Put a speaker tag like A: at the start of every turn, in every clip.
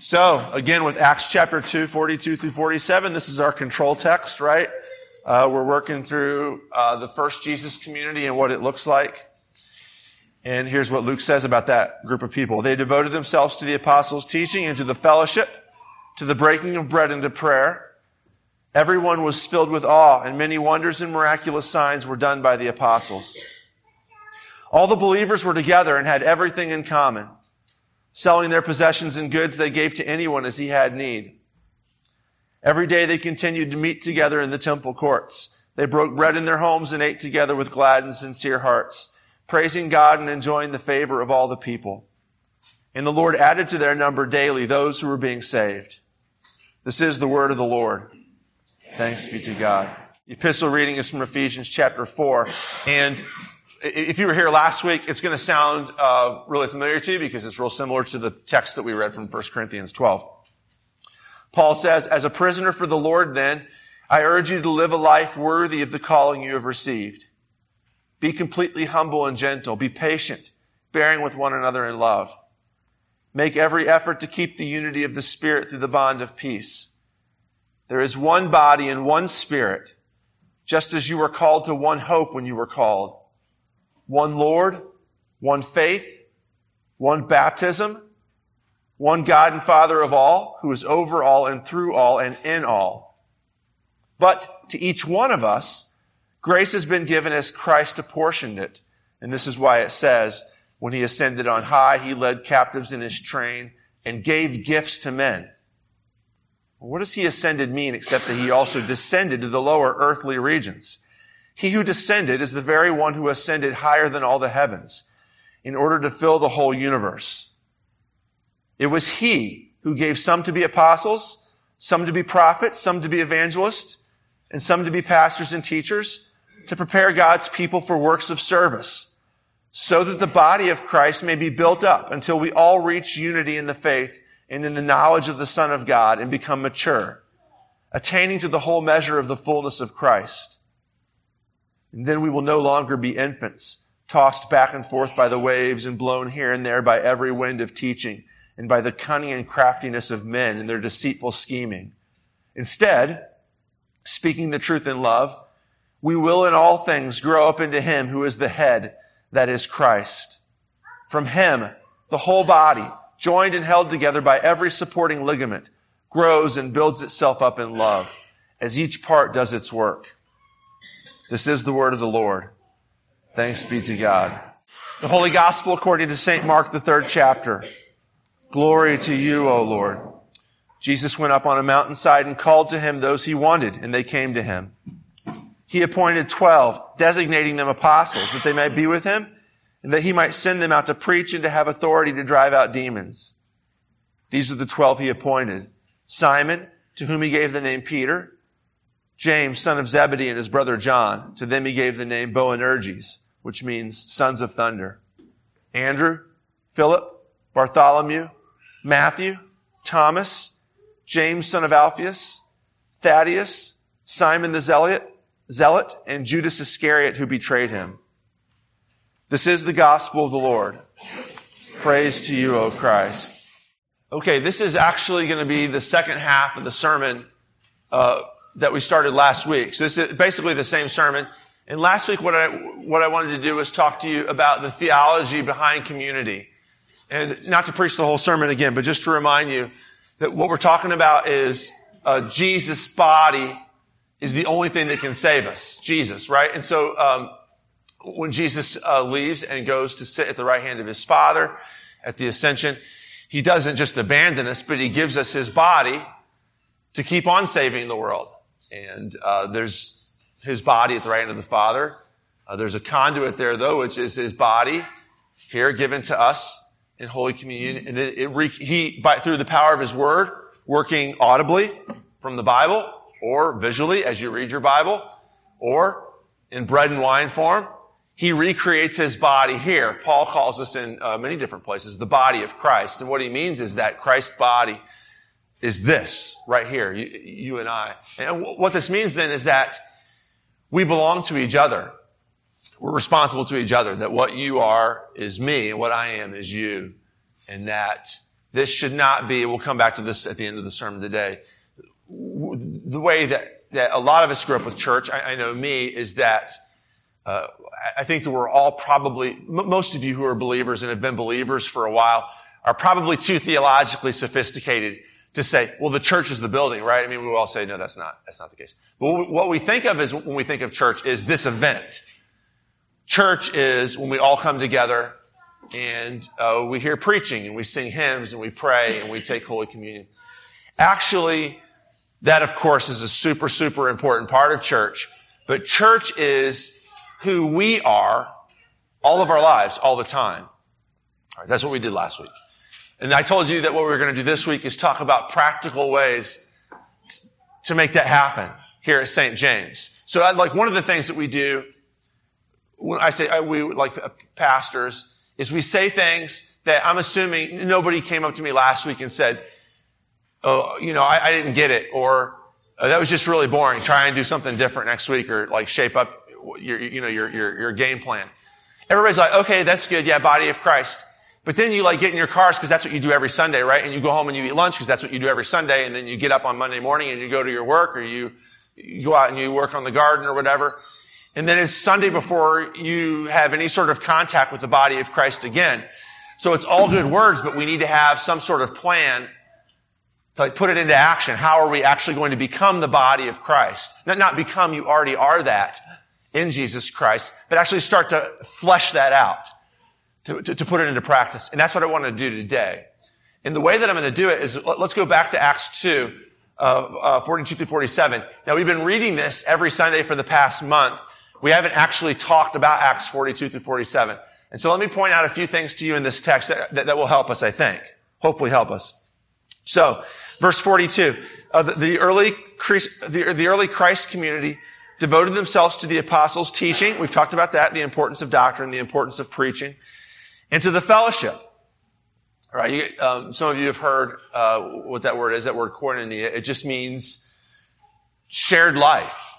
A: So, again, with Acts chapter 2, 42 through 47, this is our control text, right? Uh, we're working through uh, the first Jesus community and what it looks like. And here's what Luke says about that group of people. They devoted themselves to the apostles' teaching and to the fellowship, to the breaking of bread and to prayer. Everyone was filled with awe, and many wonders and miraculous signs were done by the apostles. All the believers were together and had everything in common. Selling their possessions and goods, they gave to anyone as he had need. Every day they continued to meet together in the temple courts. They broke bread in their homes and ate together with glad and sincere hearts, praising God and enjoying the favor of all the people. And the Lord added to their number daily those who were being saved. This is the word of the Lord. Thanks be to God. The epistle reading is from Ephesians chapter 4. And if you were here last week, it's going to sound uh, really familiar to you because it's real similar to the text that we read from 1 Corinthians 12. Paul says, as a prisoner for the Lord, then, I urge you to live a life worthy of the calling you have received. Be completely humble and gentle. Be patient, bearing with one another in love. Make every effort to keep the unity of the Spirit through the bond of peace. There is one body and one Spirit, just as you were called to one hope when you were called one Lord, one faith, one baptism, one God and Father of all, who is over all and through all and in all. But to each one of us, grace has been given as Christ apportioned it. And this is why it says, when he ascended on high, he led captives in his train and gave gifts to men. what does he ascended mean except that he also descended to the lower earthly regions? He who descended is the very one who ascended higher than all the heavens in order to fill the whole universe. It was he who gave some to be apostles, some to be prophets, some to be evangelists, and some to be pastors and teachers to prepare God's people for works of service so that the body of Christ may be built up until we all reach unity in the faith and in the knowledge of the Son of God and become mature, attaining to the whole measure of the fullness of Christ. And then we will no longer be infants, tossed back and forth by the waves and blown here and there by every wind of teaching and by the cunning and craftiness of men and their deceitful scheming. Instead, speaking the truth in love, we will in all things grow up into Him who is the head, that is Christ. From Him, the whole body, joined and held together by every supporting ligament, grows and builds itself up in love as each part does its work. This is the word of the Lord. Thanks be to God. The Holy Gospel according to St. Mark, the third chapter. Glory to you, O Lord. Jesus went up on a mountainside and called to him those he wanted, and they came to him. He appointed twelve, designating them apostles, that they might be with him, and that he might send them out to preach and to have authority to drive out demons. These are the twelve he appointed. Simon, to whom he gave the name Peter, James, son of Zebedee, and his brother John. To them he gave the name Boanerges, which means sons of thunder. Andrew, Philip, Bartholomew, Matthew, Thomas, James, son of Alphaeus, Thaddeus, Simon the Zealot, Zealot, and Judas Iscariot who betrayed him. This is the gospel of the Lord. Praise to you, O Christ. Okay, this is actually going to be the second half of the sermon uh, that we started last week. So this is basically the same sermon. And last week, what I, what I wanted to do was talk to you about the theology behind community. And not to preach the whole sermon again, but just to remind you that what we're talking about is uh, Jesus' body is the only thing that can save us. Jesus, right? And so um, when Jesus uh, leaves and goes to sit at the right hand of his Father at the ascension, he doesn't just abandon us, but he gives us his body to keep on saving the world. And uh, there's his body at the right hand of the Father. Uh, there's a conduit there, though, which is his body here given to us in Holy Communion. And then it re- he, by, through the power of his word, working audibly from the Bible or visually as you read your Bible or in bread and wine form, he recreates his body here. Paul calls this in uh, many different places the body of Christ. And what he means is that Christ's body is this right here, you, you and I. And what this means then is that we belong to each other. We're responsible to each other, that what you are is me and what I am is you. And that this should not be, we'll come back to this at the end of the sermon today. The way that, that a lot of us grew up with church, I, I know me, is that uh, I think that we're all probably, most of you who are believers and have been believers for a while are probably too theologically sophisticated to say, well, the church is the building, right? I mean, we all say, no, that's not, that's not the case. But what we think of is, when we think of church, is this event. Church is when we all come together and uh, we hear preaching and we sing hymns and we pray and we take Holy Communion. Actually, that of course is a super, super important part of church. But church is who we are all of our lives, all the time. All right, that's what we did last week. And I told you that what we're going to do this week is talk about practical ways to make that happen here at St. James. So I'd like one of the things that we do when I say we like uh, pastors is we say things that I'm assuming nobody came up to me last week and said, oh, you know, I, I didn't get it, or oh, that was just really boring. Try and do something different next week, or like shape up your, you know, your, your, your game plan. Everybody's like, okay, that's good. Yeah, body of Christ. But then you like get in your cars because that's what you do every Sunday, right? And you go home and you eat lunch because that's what you do every Sunday. And then you get up on Monday morning and you go to your work or you, you go out and you work on the garden or whatever. And then it's Sunday before you have any sort of contact with the body of Christ again. So it's all good words, but we need to have some sort of plan to like put it into action. How are we actually going to become the body of Christ? Not, not become, you already are that in Jesus Christ, but actually start to flesh that out, to, to, to put it into practice. And that's what I want to do today. And the way that I'm going to do it is, let's go back to Acts 2, uh, uh, 42 through 47. Now we've been reading this every Sunday for the past month. We haven't actually talked about Acts 42 through 47. And so let me point out a few things to you in this text that, that, that will help us, I think. Hopefully help us. So, verse 42, uh, the, the, early, the, the early Christ community devoted themselves to the apostles' teaching. We've talked about that, the importance of doctrine, the importance of preaching, and to the fellowship. All right, you, um, some of you have heard uh, what that word is. That word koinonia. It just means shared life.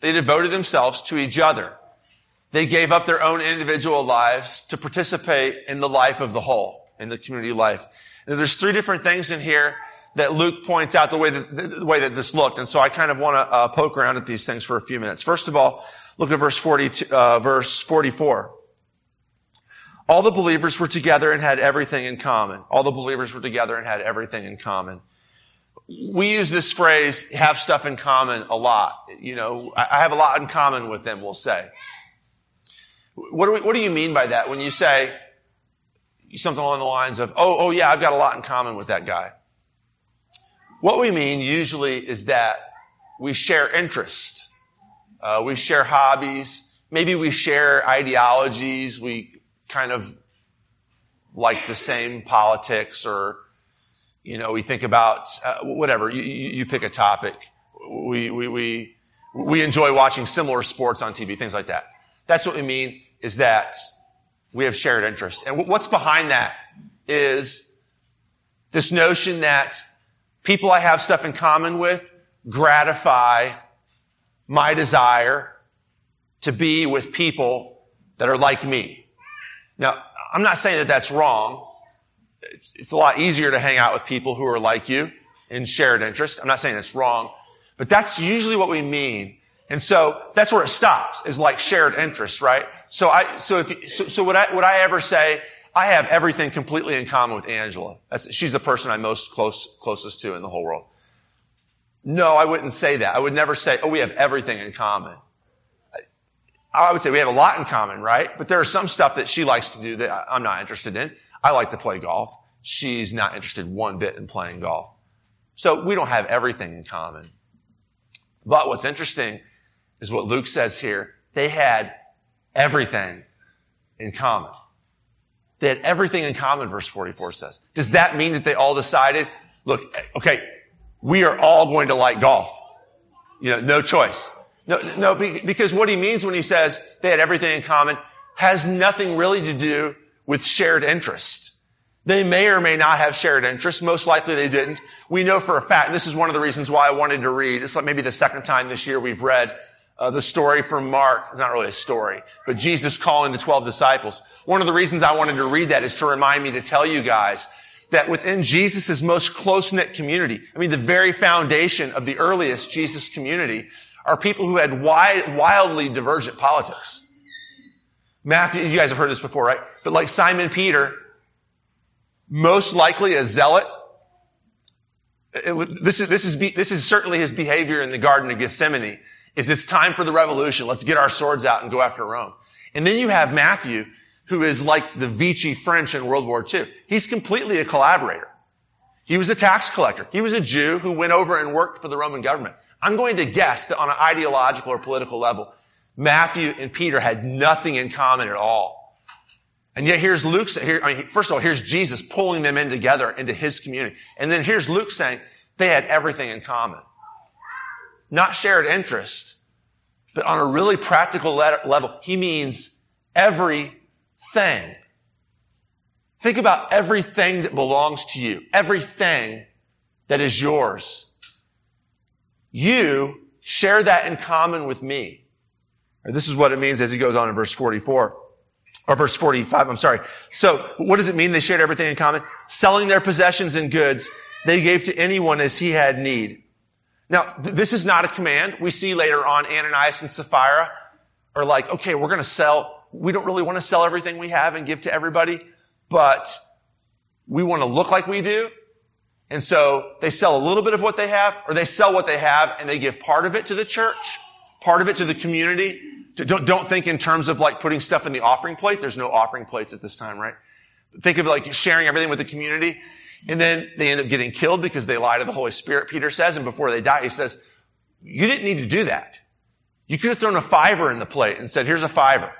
A: They devoted themselves to each other. They gave up their own individual lives to participate in the life of the whole, in the community life. And there's three different things in here that Luke points out the way that, the way that this looked. And so I kind of want to uh, poke around at these things for a few minutes. First of all, look at verse 40, uh, verse 44. All the believers were together and had everything in common. All the believers were together and had everything in common. We use this phrase, have stuff in common a lot. You know, I have a lot in common with them, we'll say. What do, we, what do you mean by that when you say something along the lines of, oh, oh yeah, I've got a lot in common with that guy? What we mean usually is that we share interest. Uh, we share hobbies. Maybe we share ideologies. We kind of like the same politics or, you know, we think about uh, whatever. You, you, pick a topic. We, we, we, we enjoy watching similar sports on TV, things like that. That's what we mean is that we have shared interest. And what's behind that is this notion that people I have stuff in common with gratify my desire to be with people that are like me. Now, I'm not saying that that's wrong. It's, it's, a lot easier to hang out with people who are like you in shared interest. I'm not saying it's wrong, but that's usually what we mean. And so that's where it stops is like shared interest, right? So I, so if, so, so would I, would I ever say, I have everything completely in common with Angela. She's the person I'm most close, closest to in the whole world. No, I wouldn't say that. I would never say, oh, we have everything in common. I, would say we have a lot in common, right? But there are some stuff that she likes to do that I'm not interested in. I like to play golf. She's not interested one bit in playing golf. So we don't have everything in common. But what's interesting is what Luke says here. They had everything in common. They had everything in common, verse 44 says. Does that mean that they all decided, look, okay, we are all going to like golf? You know, no choice. No, no, because what he means when he says they had everything in common has nothing really to do with shared interest. They may or may not have shared interest. Most likely they didn't. We know for a fact, this is one of the reasons why I wanted to read. It's like maybe the second time this year we've read uh, the story from Mark. It's not really a story, but Jesus calling the 12 disciples. One of the reasons I wanted to read that is to remind me to tell you guys that within Jesus' most close-knit community, I mean, the very foundation of the earliest Jesus community are people who had wildly divergent politics. Matthew, you guys have heard this before, right? But like Simon Peter, most likely a zealot. It, this is, this is, this is certainly his behavior in the Garden of Gethsemane, is it's time for the revolution. Let's get our swords out and go after Rome. And then you have Matthew, who is like the Vichy French in World War II. He's completely a collaborator. He was a tax collector. He was a Jew who went over and worked for the Roman government. I'm going to guess that on an ideological or political level, Matthew and Peter had nothing in common at all. And yet here's Luke, here, I mean, first of all, here's Jesus pulling them in together into his community. And then here's Luke saying they had everything in common. Not shared interest, but on a really practical level, he means everything. Think about everything that belongs to you, everything that is yours. You share that in common with me. This is what it means as he goes on in verse 44 or verse 45. I'm sorry. So what does it mean? They shared everything in common. Selling their possessions and goods, they gave to anyone as he had need. Now, th- this is not a command. We see later on Ananias and Sapphira are like, okay, we're going to sell we don't really want to sell everything we have and give to everybody, but we want to look like we do. And so they sell a little bit of what they have, or they sell what they have and they give part of it to the church, part of it to the community. Don't, don't think in terms of like putting stuff in the offering plate. There's no offering plates at this time, right? Think of like sharing everything with the community. And then they end up getting killed because they lie to the Holy Spirit, Peter says. And before they die, he says, you didn't need to do that. You could have thrown a fiver in the plate and said, here's a fiver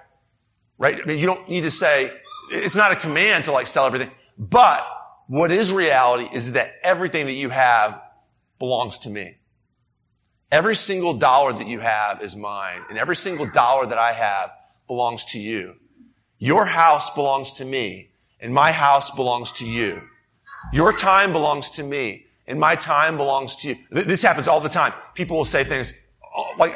A: right? I mean, you don't need to say, it's not a command to like sell everything. But what is reality is that everything that you have belongs to me. Every single dollar that you have is mine, and every single dollar that I have belongs to you. Your house belongs to me, and my house belongs to you. Your time belongs to me, and my time belongs to you. This happens all the time. People will say things oh, like,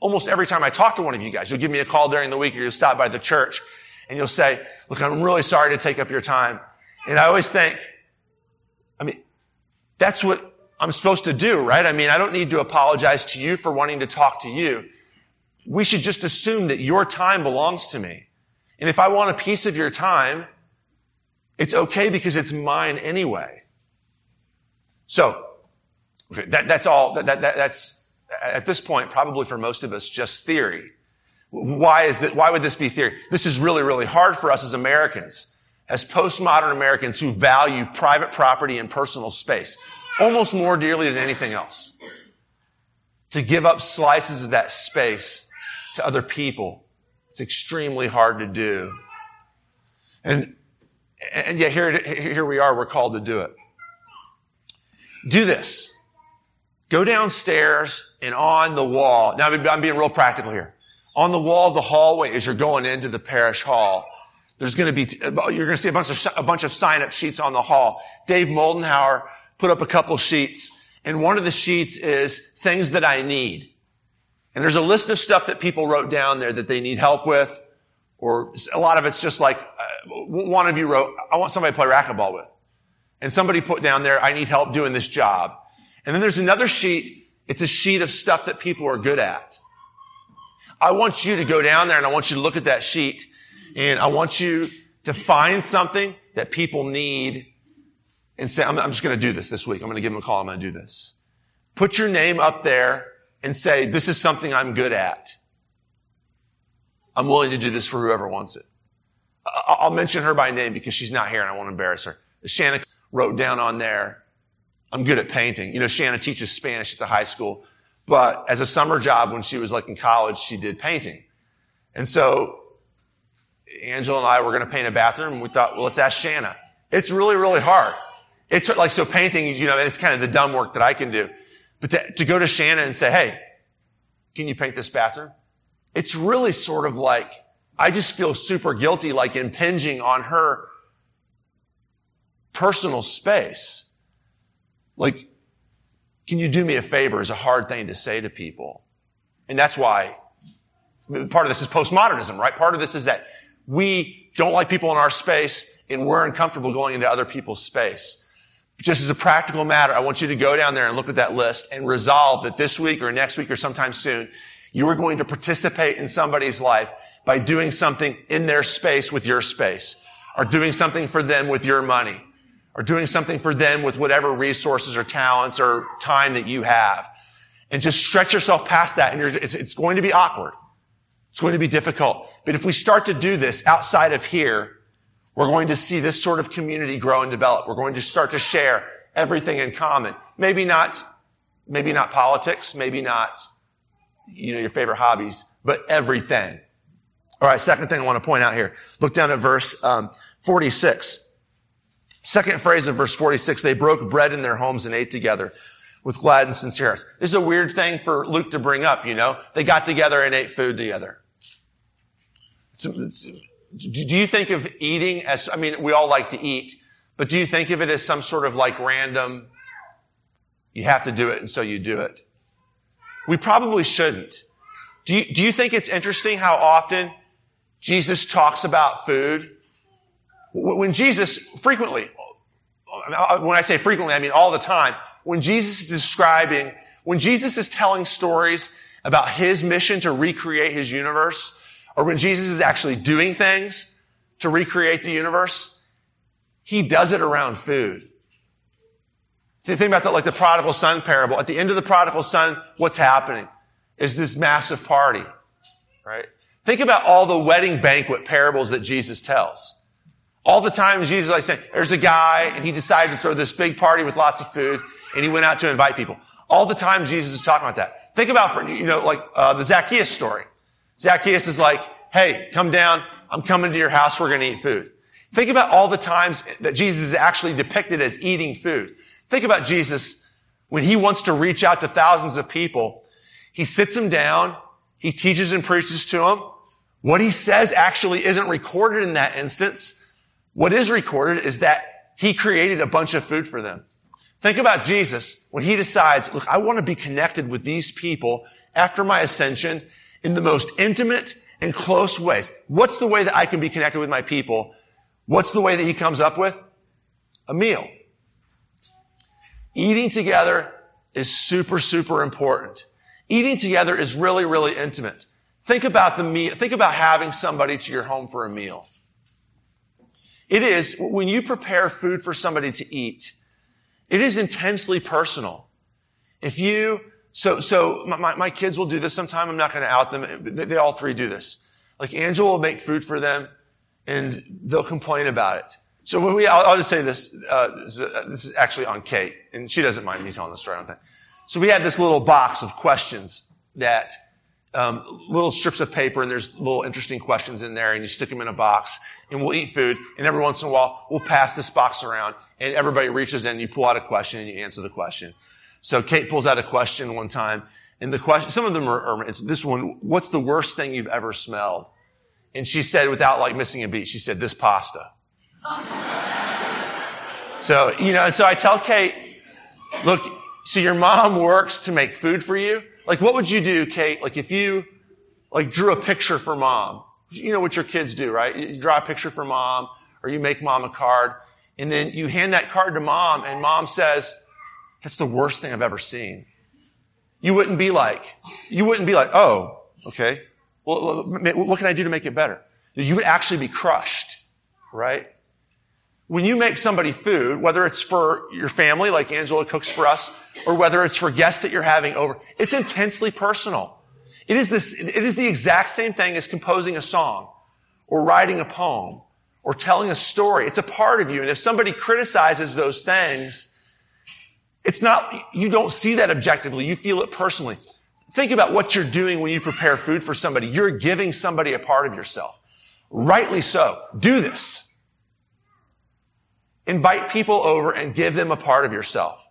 A: almost every time I talk to one of you guys, you'll give me a call during the week or you'll stop by the church and you'll say, look, I'm really sorry to take up your time. And I always think, I mean, that's what I'm supposed to do, right? I mean, I don't need to apologize to you for wanting to talk to you. We should just assume that your time belongs to me. And if I want a piece of your time, it's okay because it's mine anyway. So, okay, that, that's all, that, that, that's, at this point, probably for most of us, just theory. Why is that? Why would this be theory? This is really, really hard for us as Americans, as postmodern Americans who value private property and personal space almost more dearly than anything else. To give up slices of that space to other people, it's extremely hard to do. And, and yet here, here we are, we're called to do it. Do this. Go downstairs and on the wall. Now I'm being real practical here. On the wall of the hallway as you're going into the parish hall, there's going to be, you're going to see a bunch of, a bunch of sign up sheets on the hall. Dave Moldenhauer put up a couple sheets and one of the sheets is things that I need. And there's a list of stuff that people wrote down there that they need help with, or a lot of it's just like, uh, one of you wrote, I want somebody to play racquetball with. And somebody put down there, I need help doing this job. And then there's another sheet. It's a sheet of stuff that people are good at. I want you to go down there and I want you to look at that sheet and I want you to find something that people need and say, I'm, I'm just going to do this this week. I'm going to give them a call. I'm going to do this. Put your name up there and say, this is something I'm good at. I'm willing to do this for whoever wants it. I'll mention her by name because she's not here and I won't embarrass her. Shanna wrote down on there, I'm good at painting. You know, Shanna teaches Spanish at the high school, but as a summer job when she was like in college, she did painting. And so Angela and I were going to paint a bathroom we thought, well, let's ask Shanna. It's really, really hard. It's like, so painting, you know, it's kind of the dumb work that I can do. But to, to go to Shanna and say, hey, can you paint this bathroom? It's really sort of like, I just feel super guilty, like impinging on her personal space. Like, can you do me a favor is a hard thing to say to people. And that's why part of this is postmodernism, right? Part of this is that we don't like people in our space and we're uncomfortable going into other people's space. Just as a practical matter, I want you to go down there and look at that list and resolve that this week or next week or sometime soon, you are going to participate in somebody's life by doing something in their space with your space, or doing something for them with your money, or doing something for them with whatever resources or talents or time that you have. And just stretch yourself past that and it's, it's going to be awkward. It's going to be difficult. But if we start to do this outside of here, we're going to see this sort of community grow and develop. We're going to start to share everything in common. Maybe not, maybe not politics, maybe not, you know, your favorite hobbies, but everything. All right, second thing I want to point out here. Look down at verse um, 46. Second phrase of verse 46, they broke bread in their homes and ate together with glad and sincere hearts. This is a weird thing for Luke to bring up, you know? They got together and ate food together. Do you think of eating as, I mean, we all like to eat, but do you think of it as some sort of like random, you have to do it and so you do it? We probably shouldn't. Do you, do you think it's interesting how often Jesus talks about food? When Jesus frequently, when I say frequently, I mean all the time, when Jesus is describing, when Jesus is telling stories about his mission to recreate his universe, or when Jesus is actually doing things to recreate the universe, he does it around food. See, think about that, like the prodigal son parable. At the end of the prodigal son, what's happening? Is this massive party, right? Think about all the wedding banquet parables that Jesus tells. All the times Jesus, like saying, there's a guy and he decided to throw this big party with lots of food and he went out to invite people. All the time Jesus is talking about that. Think about, for, you know, like uh, the Zacchaeus story. Zacchaeus is like, hey, come down. I'm coming to your house. We're going to eat food. Think about all the times that Jesus is actually depicted as eating food. Think about Jesus when he wants to reach out to thousands of people. He sits them down. He teaches and preaches to them. What he says actually isn't recorded in that instance. What is recorded is that he created a bunch of food for them. Think about Jesus when he decides, look, I want to be connected with these people after my ascension in the most intimate and close ways. What's the way that I can be connected with my people? What's the way that he comes up with? A meal. Eating together is super, super important. Eating together is really, really intimate. Think about the meal, think about having somebody to your home for a meal. It is, when you prepare food for somebody to eat, it is intensely personal. If you so, so my, my kids will do this sometime. I'm not going to out them. They, they, all three do this. Like Angela will make food for them and they'll complain about it. So when we, I'll, I'll just say this, uh, this, is, uh, this, is, actually on Kate and she doesn't mind me telling the story on that. So we had this little box of questions that, um, little strips of paper and there's little interesting questions in there and you stick them in a box and we'll eat food and every once in a while we'll pass this box around and everybody reaches in and you pull out a question and you answer the question. So Kate pulls out a question one time, and the question, some of them are, are this one, what's the worst thing you've ever smelled? And she said, without like missing a beat, she said, this pasta. so, you know, and so I tell Kate, look, so your mom works to make food for you. Like, what would you do, Kate? Like, if you, like, drew a picture for mom, you know what your kids do, right? You draw a picture for mom, or you make mom a card, and then you hand that card to mom, and mom says, that's the worst thing I've ever seen. You wouldn't be like, you wouldn't be like, oh, okay. Well, what can I do to make it better? You would actually be crushed, right? When you make somebody food, whether it's for your family, like Angela cooks for us, or whether it's for guests that you're having over, it's intensely personal. It is this, it is the exact same thing as composing a song, or writing a poem, or telling a story. It's a part of you. And if somebody criticizes those things, it's not, you don't see that objectively. You feel it personally. Think about what you're doing when you prepare food for somebody. You're giving somebody a part of yourself. Rightly so. Do this. Invite people over and give them a part of yourself.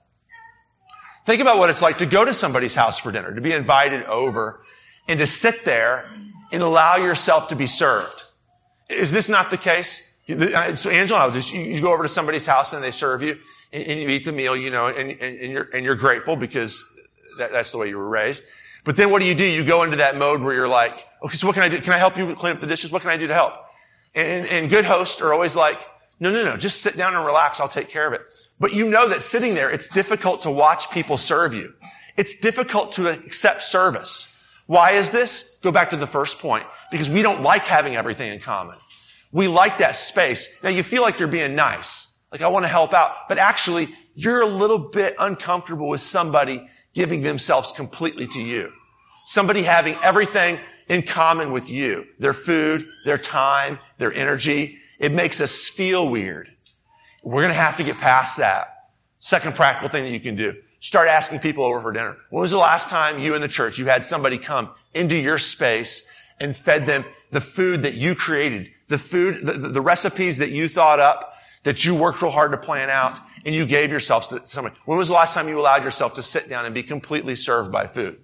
A: Think about what it's like to go to somebody's house for dinner, to be invited over and to sit there and allow yourself to be served. Is this not the case? So Angela, you go over to somebody's house and they serve you and, and you eat the meal, you know, and, and, and, you're, and you're grateful because that, that's the way you were raised. But then what do you do? You go into that mode where you're like, okay, so what can I do? Can I help you clean up the dishes? What can I do to help? And, and good hosts are always like, no, no, no, just sit down and relax. I'll take care of it. But you know that sitting there, it's difficult to watch people serve you. It's difficult to accept service. Why is this? Go back to the first point. Because we don't like having everything in common. We like that space. Now you feel like you're being nice. Like I want to help out. But actually, you're a little bit uncomfortable with somebody giving themselves completely to you. Somebody having everything in common with you. Their food, their time, their energy. It makes us feel weird. We're going to have to get past that. Second practical thing that you can do. Start asking people over for dinner. When was the last time you in the church, you had somebody come into your space and fed them the food that you created, the food, the, the recipes that you thought up, that you worked real hard to plan out, and you gave yourself to somebody. When was the last time you allowed yourself to sit down and be completely served by food?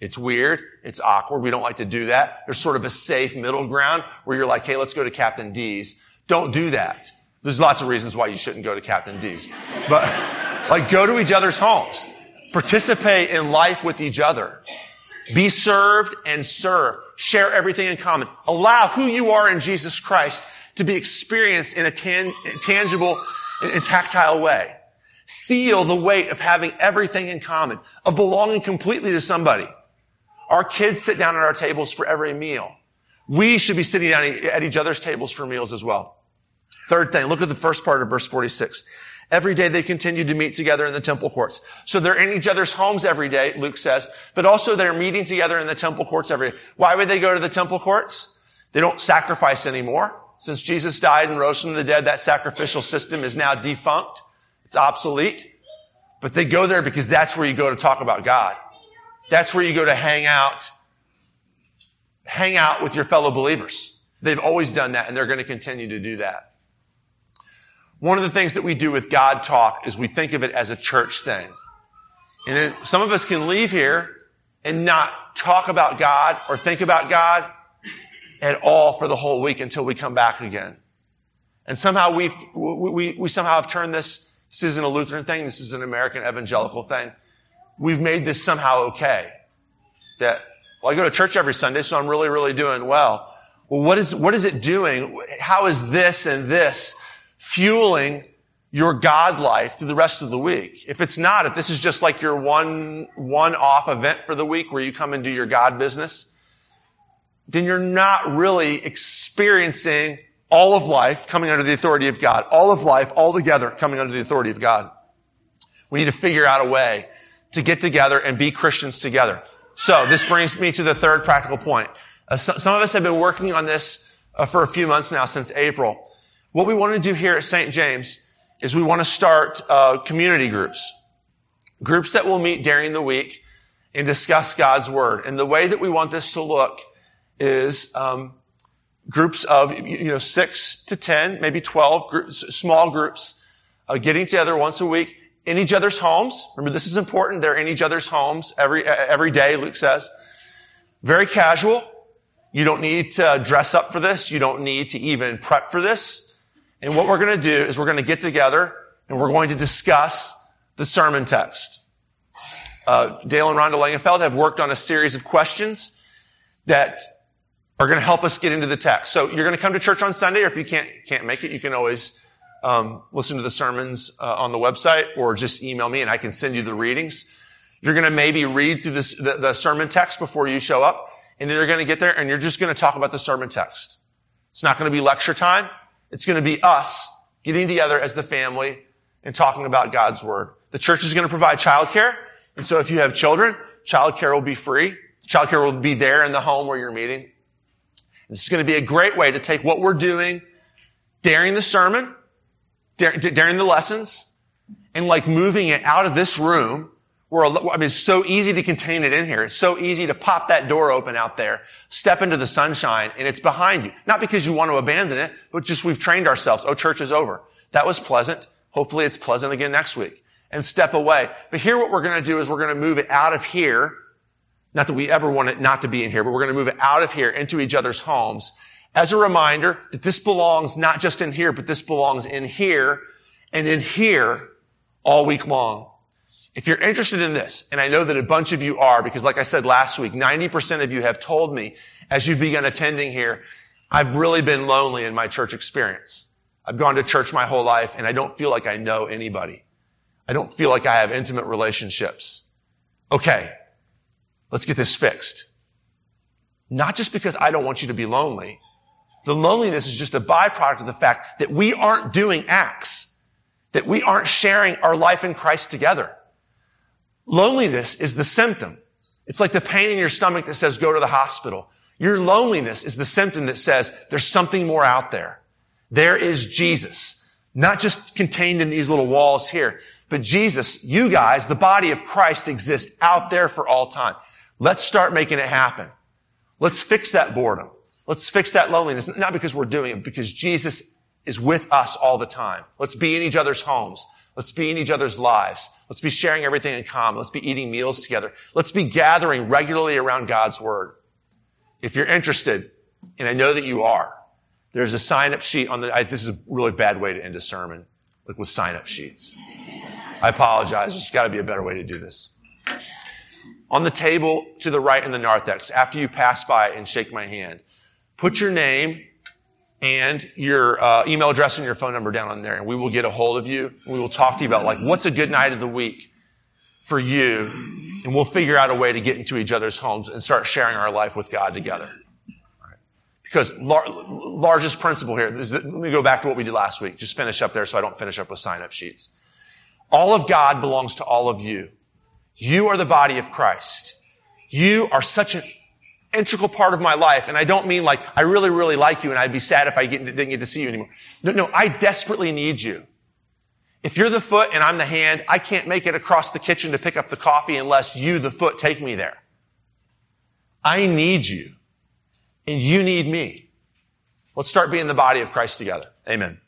A: It's weird. It's awkward. We don't like to do that. There's sort of a safe middle ground where you're like, hey, let's go to Captain D's. Don't do that. There's lots of reasons why you shouldn't go to Captain D's. But, like, go to each other's homes. Participate in life with each other. Be served and serve. Share everything in common. Allow who you are in Jesus Christ to be experienced in a tan- tangible and tactile way. Feel the weight of having everything in common, of belonging completely to somebody. Our kids sit down at our tables for every meal. We should be sitting down at each other's tables for meals as well. Third thing, look at the first part of verse 46. Every day they continued to meet together in the temple courts. So they're in each other's homes every day, Luke says, but also they're meeting together in the temple courts every day. Why would they go to the temple courts? They don't sacrifice anymore. Since Jesus died and rose from the dead, that sacrificial system is now defunct. It's obsolete. But they go there because that's where you go to talk about God. That's where you go to hang out, hang out with your fellow believers. They've always done that and they're going to continue to do that. One of the things that we do with God talk is we think of it as a church thing. And then some of us can leave here and not talk about God or think about God at all for the whole week until we come back again. And somehow we've, we, we, somehow have turned this, this isn't a Lutheran thing, this is an American evangelical thing. We've made this somehow okay. That, well, I go to church every Sunday, so I'm really, really doing well. Well, what is, what is it doing? How is this and this fueling your God life through the rest of the week? If it's not, if this is just like your one, one-off event for the week where you come and do your God business, then you're not really experiencing all of life coming under the authority of God. All of life, all together, coming under the authority of God. We need to figure out a way to get together and be Christians together. So this brings me to the third practical point. Uh, so, some of us have been working on this uh, for a few months now, since April. What we want to do here at St. James is we want to start uh, community groups, groups that will meet during the week and discuss God's word. And the way that we want this to look is um, groups of you know six to ten, maybe twelve groups, small groups, uh, getting together once a week in each other's homes. Remember, this is important. They're in each other's homes every every day. Luke says, very casual. You don't need to dress up for this. You don't need to even prep for this. And what we're going to do is we're going to get together and we're going to discuss the sermon text. Uh, Dale and Rhonda Langenfeld have worked on a series of questions that are going to help us get into the text. So you're going to come to church on Sunday, or if you can't can't make it, you can always um, listen to the sermons uh, on the website, or just email me, and I can send you the readings. You're going to maybe read through this, the, the sermon text before you show up, and then you're going to get there, and you're just going to talk about the sermon text. It's not going to be lecture time. It's going to be us getting together as the family and talking about God's word. The church is going to provide childcare, and so if you have children, childcare will be free. Childcare will be there in the home where you're meeting. This is going to be a great way to take what we're doing during the sermon, during the lessons, and like moving it out of this room where, I mean, it's so easy to contain it in here. It's so easy to pop that door open out there, step into the sunshine, and it's behind you. Not because you want to abandon it, but just we've trained ourselves. Oh, church is over. That was pleasant. Hopefully it's pleasant again next week. And step away. But here what we're going to do is we're going to move it out of here not that we ever want it not to be in here, but we're going to move it out of here into each other's homes as a reminder that this belongs not just in here, but this belongs in here and in here all week long. If you're interested in this, and I know that a bunch of you are, because like I said last week, 90% of you have told me as you've begun attending here, I've really been lonely in my church experience. I've gone to church my whole life and I don't feel like I know anybody. I don't feel like I have intimate relationships. Okay. Let's get this fixed. Not just because I don't want you to be lonely. The loneliness is just a byproduct of the fact that we aren't doing acts, that we aren't sharing our life in Christ together. Loneliness is the symptom. It's like the pain in your stomach that says go to the hospital. Your loneliness is the symptom that says there's something more out there. There is Jesus, not just contained in these little walls here, but Jesus, you guys, the body of Christ exists out there for all time. Let's start making it happen. Let's fix that boredom. Let's fix that loneliness, not because we're doing it, because Jesus is with us all the time. Let's be in each other's homes. Let's be in each other's lives. Let's be sharing everything in common. Let's be eating meals together. Let's be gathering regularly around God's word. If you're interested, and I know that you are, there's a sign up sheet on the, I, this is a really bad way to end a sermon, like with sign up sheets. I apologize. There's got to be a better way to do this. On the table to the right in the narthex, after you pass by and shake my hand, put your name and your uh, email address and your phone number down on there, and we will get a hold of you. We will talk to you about like what's a good night of the week for you, and we'll figure out a way to get into each other's homes and start sharing our life with God together. Because lar- largest principle here, is that, let me go back to what we did last week. Just finish up there so I don't finish up with sign up sheets. All of God belongs to all of you. You are the body of Christ. You are such an integral part of my life. And I don't mean like, I really, really like you and I'd be sad if I didn't get to see you anymore. No, no, I desperately need you. If you're the foot and I'm the hand, I can't make it across the kitchen to pick up the coffee unless you, the foot, take me there. I need you and you need me. Let's start being the body of Christ together. Amen.